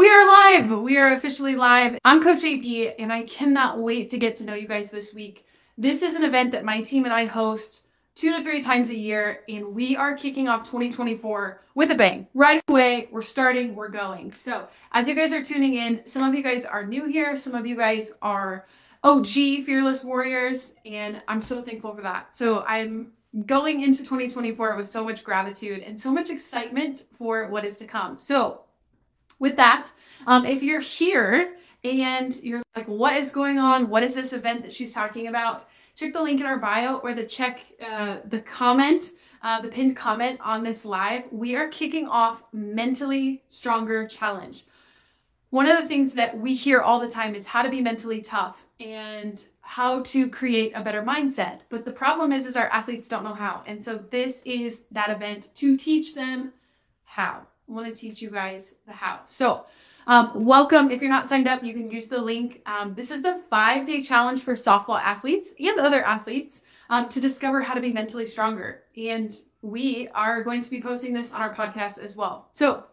We are live. We are officially live. I'm Coach AB, and I cannot wait to get to know you guys this week. This is an event that my team and I host two to three times a year, and we are kicking off 2024 with a bang. Right away, we're starting, we're going. So, as you guys are tuning in, some of you guys are new here, some of you guys are OG Fearless Warriors, and I'm so thankful for that. So, I'm going into 2024 with so much gratitude and so much excitement for what is to come. So, with that, um, if you're here and you're like, what is going on? What is this event that she's talking about? Check the link in our bio or the check uh, the comment, uh, the pinned comment on this live. We are kicking off Mentally Stronger Challenge. One of the things that we hear all the time is how to be mentally tough and how to create a better mindset. But the problem is, is our athletes don't know how. And so this is that event to teach them how. Want to teach you guys the how. So, um, welcome. If you're not signed up, you can use the link. Um, this is the five day challenge for softball athletes and other athletes um, to discover how to be mentally stronger. And we are going to be posting this on our podcast as well. So,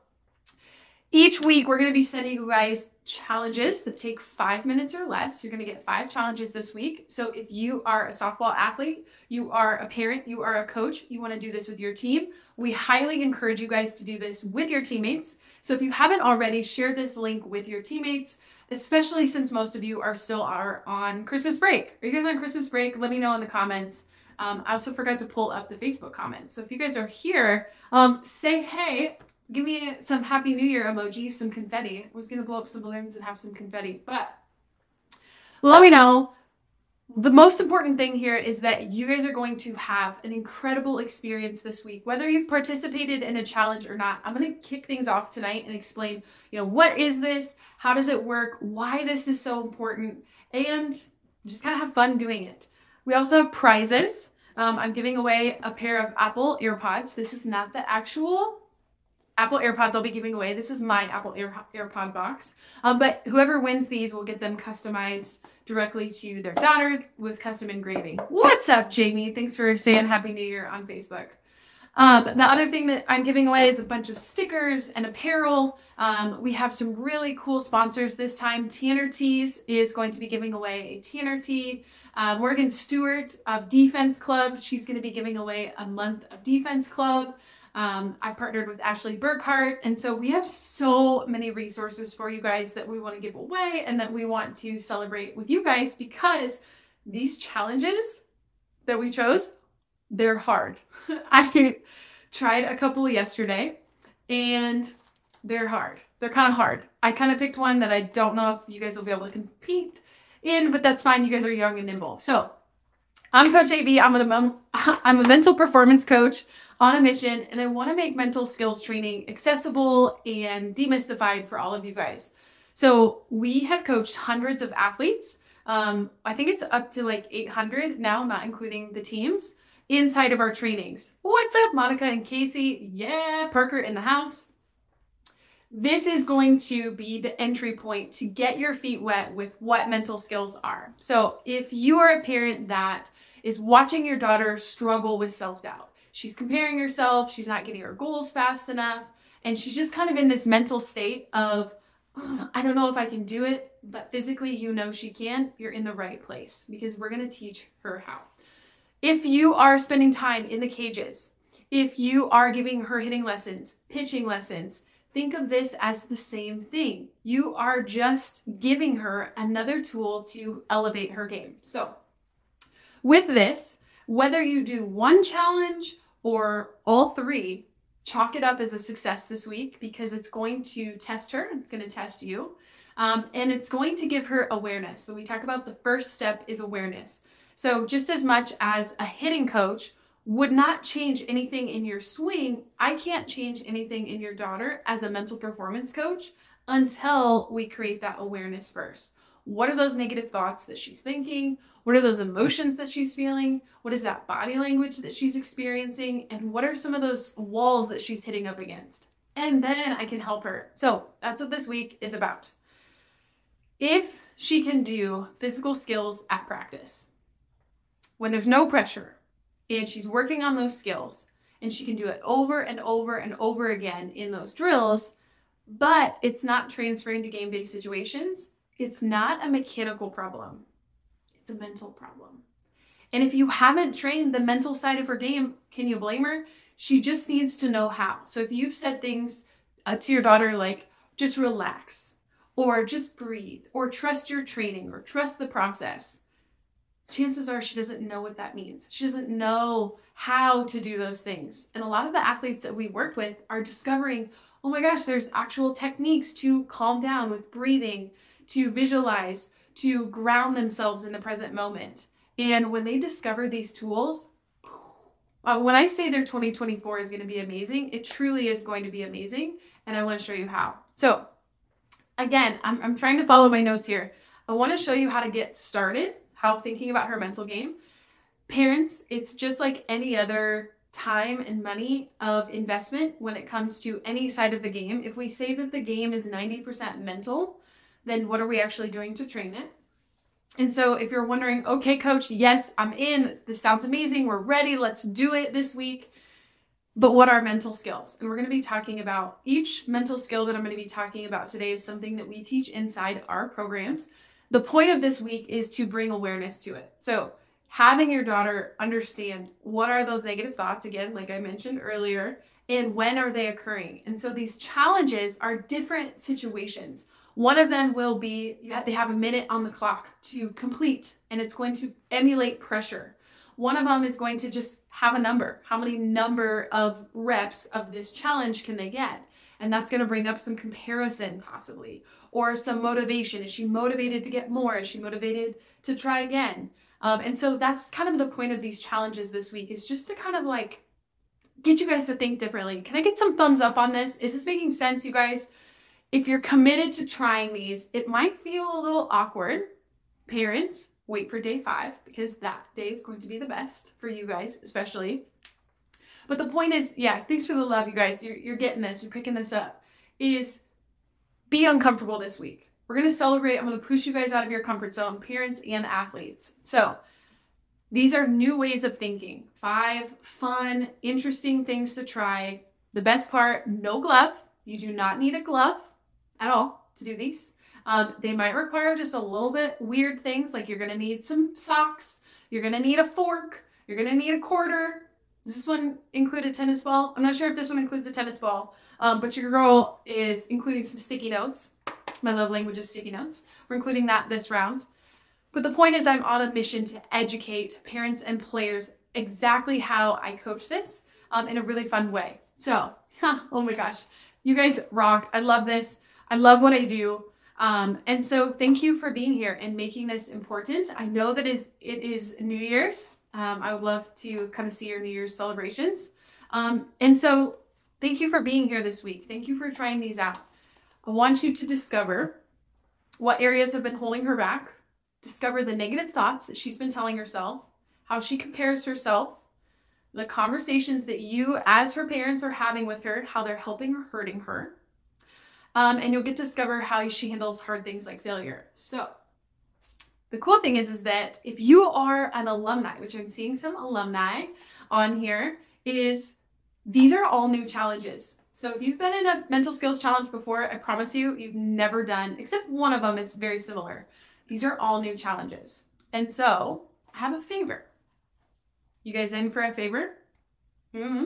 each week, we're going to be sending you guys challenges that take five minutes or less. You're going to get five challenges this week. So, if you are a softball athlete, you are a parent, you are a coach, you want to do this with your team, we highly encourage you guys to do this with your teammates. So, if you haven't already, share this link with your teammates, especially since most of you are still are on Christmas break. Are you guys on Christmas break? Let me know in the comments. Um, I also forgot to pull up the Facebook comments. So if you guys are here, um, say hey Give me some Happy New Year emojis, some confetti. I was going to blow up some balloons and have some confetti, but let me know. The most important thing here is that you guys are going to have an incredible experience this week. Whether you've participated in a challenge or not, I'm going to kick things off tonight and explain, you know, what is this? How does it work? Why this is so important? And just kind of have fun doing it. We also have prizes. Um, I'm giving away a pair of Apple AirPods. This is not the actual Apple AirPods I'll be giving away. This is my Apple Air, AirPod box. Um, but whoever wins these will get them customized directly to their daughter with custom engraving. What's up, Jamie? Thanks for saying Happy New Year on Facebook. Um, the other thing that I'm giving away is a bunch of stickers and apparel. Um, we have some really cool sponsors this time. Tanner Tees is going to be giving away a Tanner Tee. Uh, Morgan Stewart of Defense Club, she's going to be giving away a month of Defense Club. Um, I've partnered with Ashley Burkhart. And so we have so many resources for you guys that we want to give away and that we want to celebrate with you guys because these challenges that we chose, they're hard. I tried a couple yesterday and they're hard. They're kind of hard. I kind of picked one that I don't know if you guys will be able to compete in, but that's fine. You guys are young and nimble. So I'm Coach AB. I'm a, I'm a mental performance coach on a mission, and I want to make mental skills training accessible and demystified for all of you guys. So we have coached hundreds of athletes. Um, I think it's up to like 800 now, not including the teams inside of our trainings. What's up, Monica and Casey? Yeah, Parker in the house. This is going to be the entry point to get your feet wet with what mental skills are. So, if you are a parent that is watching your daughter struggle with self doubt, she's comparing herself, she's not getting her goals fast enough, and she's just kind of in this mental state of, I don't know if I can do it, but physically you know she can, you're in the right place because we're going to teach her how. If you are spending time in the cages, if you are giving her hitting lessons, pitching lessons, think of this as the same thing. You are just giving her another tool to elevate her game. So, with this, whether you do one challenge or all three, chalk it up as a success this week because it's going to test her, it's going to test you, um, and it's going to give her awareness. So, we talk about the first step is awareness. So, just as much as a hitting coach would not change anything in your swing, I can't change anything in your daughter as a mental performance coach until we create that awareness first. What are those negative thoughts that she's thinking? What are those emotions that she's feeling? What is that body language that she's experiencing? And what are some of those walls that she's hitting up against? And then I can help her. So that's what this week is about. If she can do physical skills at practice, when there's no pressure, and she's working on those skills and she can do it over and over and over again in those drills, but it's not transferring to game based situations. It's not a mechanical problem, it's a mental problem. And if you haven't trained the mental side of her game, can you blame her? She just needs to know how. So if you've said things uh, to your daughter like, just relax, or just breathe, or trust your training, or trust the process, chances are she doesn't know what that means. She doesn't know how to do those things. And a lot of the athletes that we worked with are discovering, oh my gosh, there's actual techniques to calm down with breathing, to visualize, to ground themselves in the present moment. And when they discover these tools, uh, when I say their 2024 is going to be amazing, it truly is going to be amazing. And I want to show you how. So, again, I'm, I'm trying to follow my notes here. I want to show you how to get started, how thinking about her mental game. Parents, it's just like any other time and money of investment when it comes to any side of the game. If we say that the game is 90% mental, then what are we actually doing to train it? And so if you're wondering, okay, coach, yes, I'm in. This sounds amazing. We're ready. Let's do it this week. But what are mental skills? And we're going to be talking about each mental skill that I'm going to be talking about today is something that we teach inside our programs. The point of this week is to bring awareness to it. So, having your daughter understand what are those negative thoughts again, like I mentioned earlier, and when are they occurring. And so these challenges are different situations. One of them will be they have a minute on the clock to complete, and it's going to emulate pressure. One of them is going to just have a number. How many number of reps of this challenge can they get? And that's going to bring up some comparison, possibly, or some motivation. Is she motivated to get more? Is she motivated to try again? Um, and so that's kind of the point of these challenges this week is just to kind of like get you guys to think differently. Can I get some thumbs up on this? Is this making sense, you guys? If you're committed to trying these, it might feel a little awkward. Parents, wait for day five because that day is going to be the best for you guys, especially. But the point is, yeah, thanks for the love, you guys. You're, you're getting this, you're picking this up. Is be uncomfortable this week. We're going to celebrate. I'm going to push you guys out of your comfort zone, parents and athletes. So, these are new ways of thinking. Five fun, interesting things to try. The best part no glove. You do not need a glove at all to do these. Um, they might require just a little bit weird things like you're going to need some socks, you're going to need a fork, you're going to need a quarter. Does this one include a tennis ball? I'm not sure if this one includes a tennis ball, um, but your girl is including some sticky notes. My love language is sticky notes. We're including that this round. But the point is, I'm on a mission to educate parents and players exactly how I coach this um, in a really fun way. So, huh, oh my gosh, you guys rock. I love this. I love what I do. Um, and so thank you for being here and making this important. I know that is it is New Year's. Um, I would love to kind of see your New Year's celebrations. Um, and so thank you for being here this week. Thank you for trying these out. I want you to discover what areas have been holding her back, discover the negative thoughts that she's been telling herself, how she compares herself, the conversations that you, as her parents, are having with her, how they're helping or hurting her um, and you'll get to discover how she handles hard things like failure. So, the cool thing is, is that if you are an alumni, which I'm seeing some alumni on here, is these are all new challenges. So if you've been in a mental skills challenge before, I promise you, you've never done, except one of them is very similar. These are all new challenges. And so I have a favor. You guys in for a favor? Mm-hmm.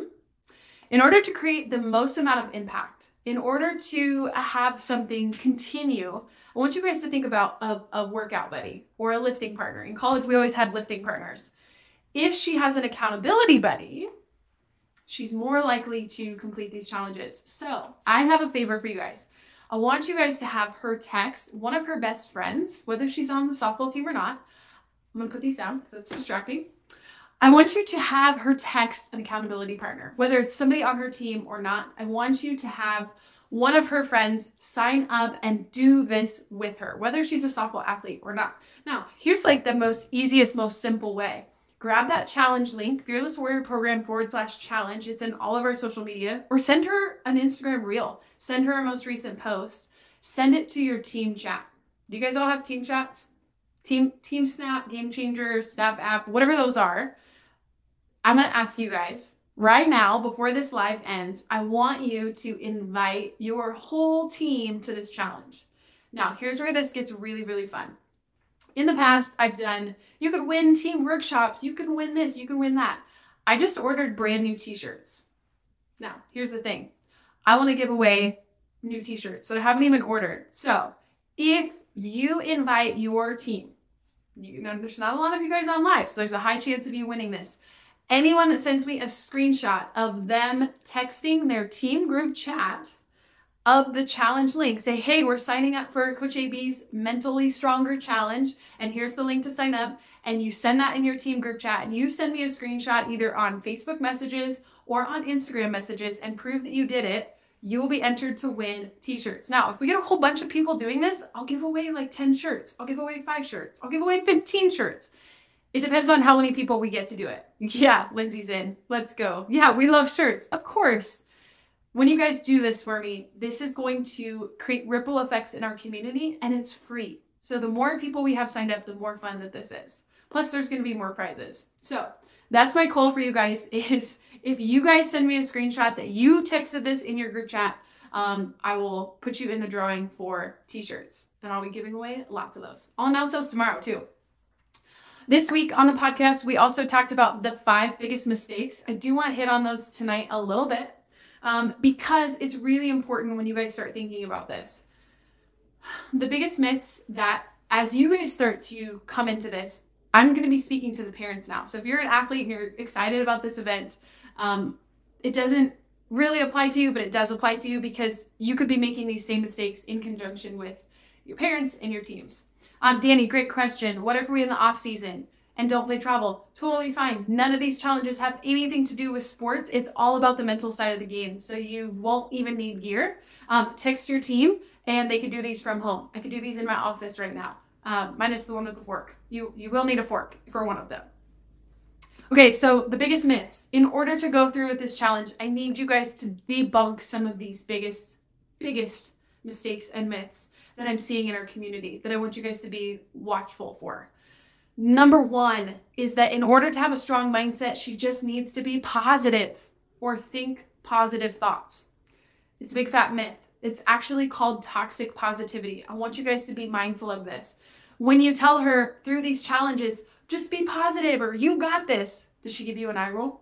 In order to create the most amount of impact, in order to have something continue, I want you guys to think about a, a, workout buddy or a lifting partner. In college, we always had lifting partners. If she has an accountability buddy, she's more likely to complete these challenges. So I have a favor for you guys. I want you guys to have her text one of her best friends, whether she's on the softball team or not. I'm gonna put these down because it's distracting. I want you to have her text an accountability partner, whether it's somebody on her team or not. I want you to have one of her friends sign up and do this with her, whether she's a softball athlete or not. Now, here's like the most easiest, most simple way. Grab that challenge link, Fearless Warrior Program forward slash challenge. It's in all of our social media, or send her an Instagram reel. Send her a most recent post. Send it to your team chat. Do you guys all have team chats? Team Team Snap, Game Changer, Snap app, whatever those are. I'm going to ask you guys right now, before this live ends, I want you to invite your whole team to this challenge. Now, here's where this gets really, really fun. In the past, I've done, you could win team workshops, you can win this, you can win that. I just ordered brand new t shirts. Now, here's the thing I want to give away new t shirts that I haven't even ordered. So, if you invite your team, you, know, there's not a lot of you guys on live, so there's a high chance of you winning this. Anyone that sends me a screenshot of them texting their team group chat of the challenge link, say, hey, we're signing up for Coach AB's Mentally Stronger Challenge, and here's the link to sign up. And you send that in your team group chat, and you send me a screenshot either on Facebook messages or on Instagram messages and prove that you did it you will be entered to win t-shirts. Now, if we get a whole bunch of people doing this, I'll give away like 10 shirts. I'll give away 5 shirts. I'll give away 15 shirts. It depends on how many people we get to do it. Yeah, Lindsay's in. Let's go. Yeah, we love shirts. Of course. When you guys do this for me, this is going to create ripple effects in our community and it's free. So the more people we have signed up, the more fun that this is. Plus there's going to be more prizes. So, that's my call for you guys is if you guys send me a screenshot that you texted this in your group chat, um, I will put you in the drawing for t-shirts and I'll be giving away lots of those. I'll announce those tomorrow too. This week on the podcast, we also talked about the five biggest mistakes. I do want to hit on those tonight a little bit um, because it's really important when you guys start thinking about this. The biggest myths that, as you guys start to come into this, I'm going to be speaking to the parents now. So if you're an athlete and you're excited about this event, um, it doesn't really apply to you, but it does apply to you because you could be making these same mistakes in conjunction with your parents and your teams. Um, Danny, great question. What if we're in the off season and don't play travel? Totally fine. None of these challenges have anything to do with sports. It's all about the mental side of the game. So you won't even need gear. Um, text your team and they could do these from home. I could do these in my office right now uh, minus the one with the fork. You you will need a fork for one of them. Okay, so the biggest myths. In order to go through with this challenge, I need you guys to debunk some of these biggest biggest mistakes and myths that I'm seeing in our community that I want you guys to be watchful for. Number one is that in order to have a strong mindset, she just needs to be positive or think positive thoughts. It's a big fat myth. It's actually called toxic positivity. I want you guys to be mindful of this. When you tell her through these challenges, just be positive or you got this, does she give you an eye roll?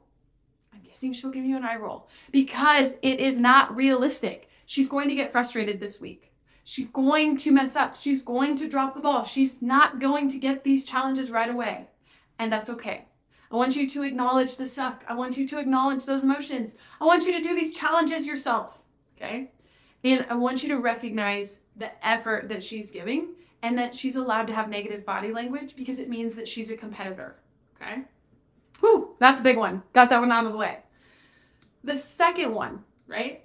I'm guessing she'll give you an eye roll because it is not realistic. She's going to get frustrated this week. She's going to mess up. She's going to drop the ball. She's not going to get these challenges right away. And that's okay. I want you to acknowledge the suck. I want you to acknowledge those emotions. I want you to do these challenges yourself. Okay? And I want you to recognize the effort that she's giving and that she's allowed to have negative body language because it means that she's a competitor. Okay? Whew, that's a big one. Got that one out of the way. The second one, right,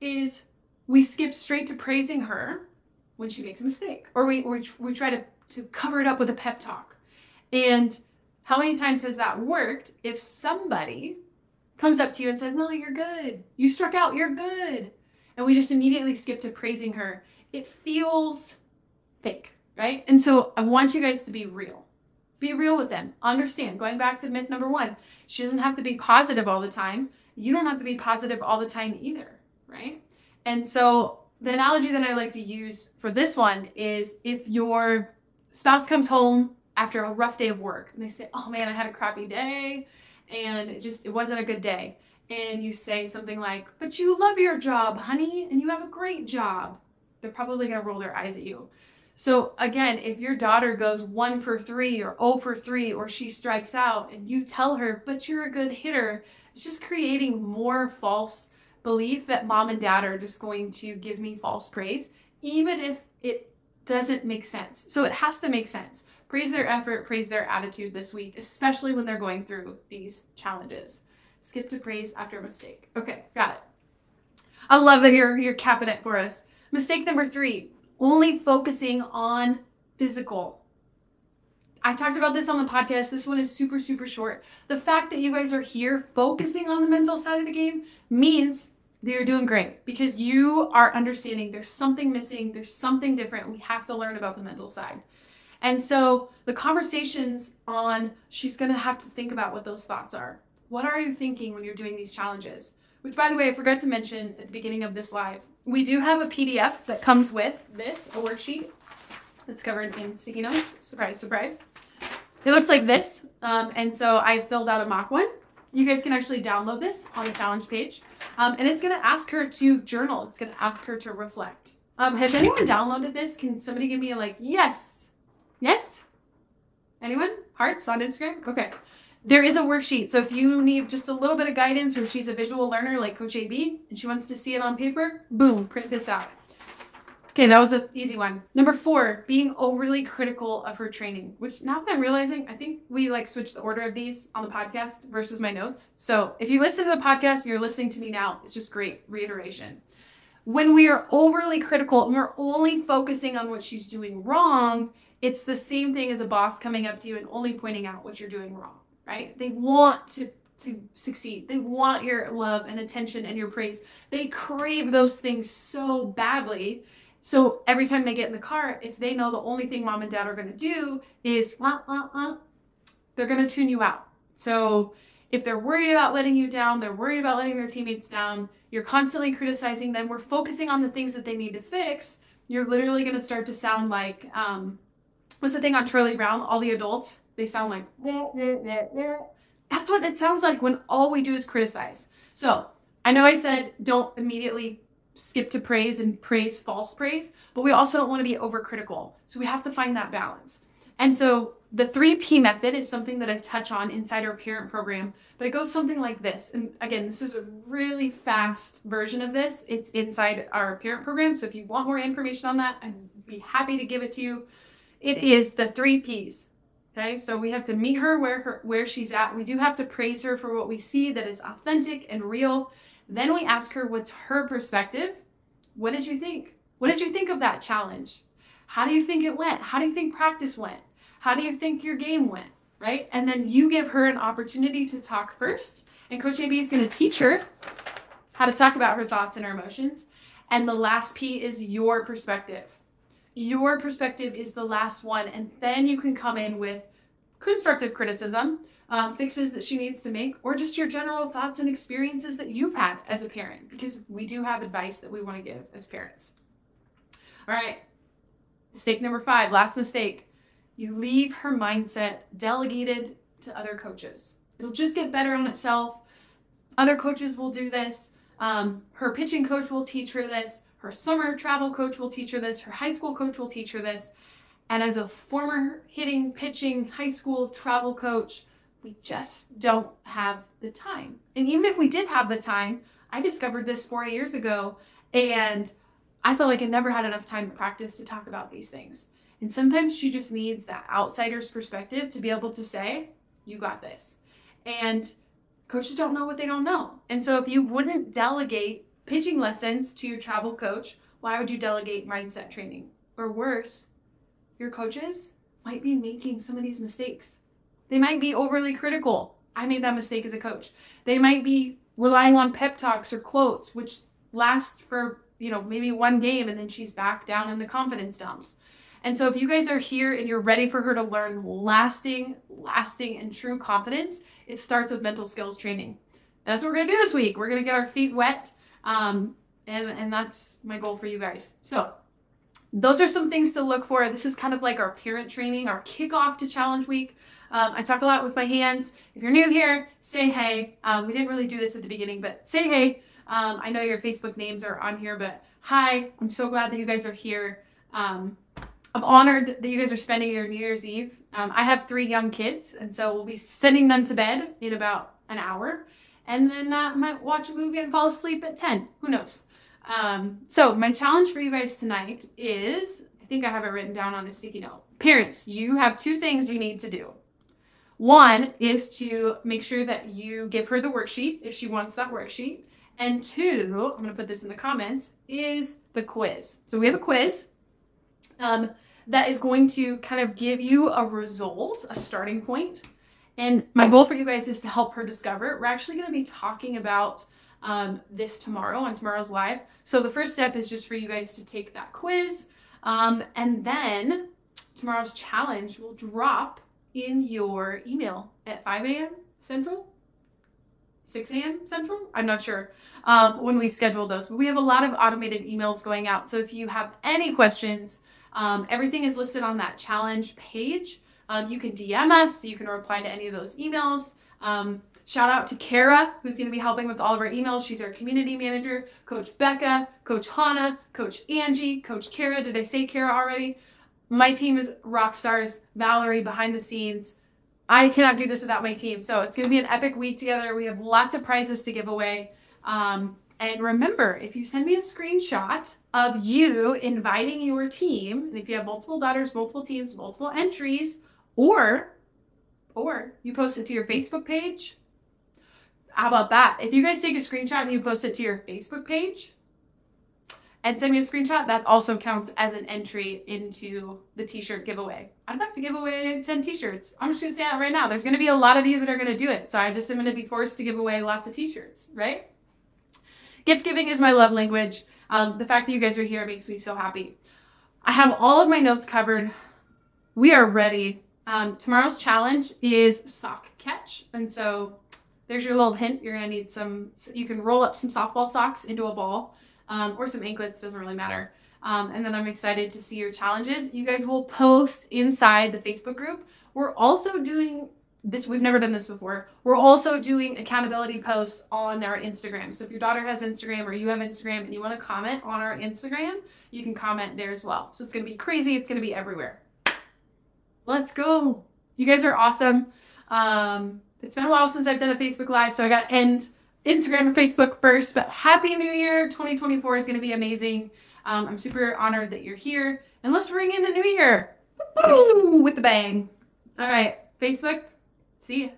is we skip straight to praising her when she makes a mistake, or we, we, we try to, to cover it up with a pep talk. And how many times has that worked if somebody comes up to you and says, No, you're good. You struck out, you're good and we just immediately skip to praising her, it feels fake, right? And so I want you guys to be real. Be real with them. Understand. Going back to myth number one, she doesn't have to be positive all the time. You don't have to be positive all the time either, right? And so the analogy that I like to use for this one is if your spouse comes home after a rough day of work and they say, Oh man, I had a crappy day and it just it wasn't a good day and you say something like, But you love your job, honey, and you have a great job, they're probably going to roll their eyes at you. So, again, if your daughter goes one for three or oh for three, or she strikes out, and you tell her, But you're a good hitter, it's just creating more false belief that mom and dad are just going to give me false praise, even if it doesn't make sense. So, it has to make sense. Praise their effort, praise their attitude this week, especially when they're going through these challenges. Skip to praise after a mistake. Okay, got it. I love that you're you're capping it for us. Mistake number three: only focusing on physical. I talked about this on the podcast. This one is super super short. The fact that you guys are here focusing on the mental side of the game means you're doing great because you are understanding there's something missing, there's something different. We have to learn about the mental side. And so the conversations on she's going to have to think about what those thoughts are What are you thinking when you're doing these challenges? Which, by the way, I forgot to mention at the beginning of this live, we do have a PDF that comes with this, a worksheet that's covered in sticky notes. Surprise, surprise. It looks like this. Um, and so I filled out a mock one. You guys can actually download this on the challenge page. Um, and it's going to ask her to journal. It's going to ask her to reflect. Um, has anyone downloaded this? Can somebody give me a like, yes? Yes? Anyone? Hearts on Instagram? Okay. There is a worksheet. So if you need just a little bit of guidance or she's a visual learner like Coach AB and she wants to see it on paper, boom, print this out. Okay, that was an easy one. Number four, being overly critical of her training, which now that I'm realizing, I think we like switched the order of these on the podcast versus my notes. So if you listen to the podcast, you're listening to me now, it's just great reiteration. When we are overly critical and we're only focusing on what she's doing wrong, it's the same thing as a boss coming up to you and only pointing out what you're doing wrong, right? They want to to succeed. They want your love and attention and your praise. They crave those things so badly so every time they get in the car, if they know the only thing mom and dad are going to do is wah, wah, wah, they're going to tune you out. So if they're worried about letting you down, they're worried about letting their teammates down, you're constantly criticizing them, we're focusing on the things that they need to fix, you're literally going to start to sound like, um, what's the thing on Charlie Brown? All the adults, they sound like, that's what it sounds like when all we do is criticize. So I know I said don't immediately skip to praise and praise false praise, but we also don't want to be overcritical. So we have to find that balance. And so the 3P method is something that I touch on inside our parent program, but it goes something like this. And again, this is a really fast version of this. It's inside our parent program. So if you want more information on that, I'd be happy to give it to you. It is the 3 Ps. Okay, so we have to meet her where her where she's at. We do have to praise her for what we see that is authentic and real. Then we ask her what's her perspective. What did you think? What did you think of that challenge? How do you think it went? How do you think practice went? How do you think your game went? Right? And then you give her an opportunity to talk first. And Coach AB is going to teach her how to talk about her thoughts and her emotions. And the last P is your perspective. Your perspective is the last one. And then you can come in with constructive criticism um, fixes that she needs to make, or just your general thoughts and experiences that you've had as a parent, because we do have advice that we want to give as parents. All right, mistake number five, last mistake. You leave her mindset delegated to other coaches. It'll just get better on itself. Other coaches will do this. Um, her pitching coach will teach her this. Her summer travel coach will teach her this. Her high school coach will teach her this. And as a former hitting, pitching, high school travel coach, we just don't have the time. And even if we did have the time, I discovered this four years ago and I felt like I never had enough time to practice to talk about these things. And sometimes she just needs that outsider's perspective to be able to say, You got this. And coaches don't know what they don't know. And so if you wouldn't delegate pitching lessons to your travel coach, why would you delegate mindset training? Or worse, your coaches might be making some of these mistakes they might be overly critical. I made that mistake as a coach. They might be relying on pep talks or quotes, which last for, you know, maybe one game and then she's back down in the confidence dumps. And so if you guys are here and you're ready for her to learn lasting, lasting and true confidence, it starts with mental skills training. That's what we're gonna do this week. We're gonna get our feet wet. Um, and, and that's my goal for you guys. So those are some things to look for. This is kind of like our parent training, our kickoff to challenge week. Um, I talk a lot with my hands. If you're new here, say hey. Um, we didn't really do this at the beginning, but say hey. Um, I know your Facebook names are on here, but hi. I'm so glad that you guys are here. Um, I'm honored that you guys are spending your New Year's Eve. Um, I have three young kids, and so we'll be sending them to bed in about an hour, and then uh, might watch a movie and fall asleep at 10. Who knows? Um, so my challenge for you guys tonight is, I think I have it written down on a sticky note. Parents, you have two things you need to do. One is to make sure that you give her the worksheet if she wants that worksheet. And two, I'm going to put this in the comments, is the quiz. So we have a quiz um, that is going to kind of give you a result, a starting point. And my goal for you guys is to help her discover. We're actually going to be talking about um, this tomorrow on tomorrow's live. So the first step is just for you guys to take that quiz. Um, and then tomorrow's challenge will drop in your email at 5 a.m. Central. 6 a.m. Central. I'm not sure um, when we schedule those, but we have a lot of automated emails going out. So if you have any questions, um, everything is listed on that challenge page. Um, you can DM us, you can reply to any of those emails. Um, shout out to Kara, who's going to be helping with all of our emails. She's our community manager. Coach Becca, Coach Hannah, Coach Angie, Coach Kara. Did I say Kara already? My team is rock stars. Valerie behind the scenes. I cannot do this without my team. So it's going to be an epic week together. We have lots of prizes to give away. Um, and remember, if you send me a screenshot of you inviting your team, and if you have multiple daughters, multiple teams, multiple entries, or or you post it to your Facebook page. How about that? If you guys take a screenshot and you post it to your Facebook page and send me a screenshot, that also counts as an entry into the t-shirt giveaway. I'd like to give away 10 t-shirts. I'm just gonna say that right now. There's gonna be a lot of you that are gonna do it. So I just am gonna be forced to give away lots of t-shirts, right? Gift giving is my love language. Um, the fact that you guys are here makes me so happy. I have all of my notes covered. We are ready um, tomorrow's challenge is sock catch. And so there's your little hint. You're to need some, you can roll up some softball socks into a ball um, or some anklets, doesn't really matter. Um, and then I'm excited to see your challenges. You guys will post inside the Facebook group. We're also doing this, we've never done this before. We're also doing accountability posts on our Instagram. So if your daughter has Instagram or you have Instagram and you want to comment on our Instagram, you can comment there as well. So it's to be crazy. It's to be everywhere. Let's go. You guys are awesome. Um, it's been a while since I've done a Facebook Live, so I got to end Instagram and Facebook first. But Happy New Year! 2024 is going to be amazing. Um, I'm super honored that you're here. And let's ring in the new year with the bang. All right, Facebook, see ya.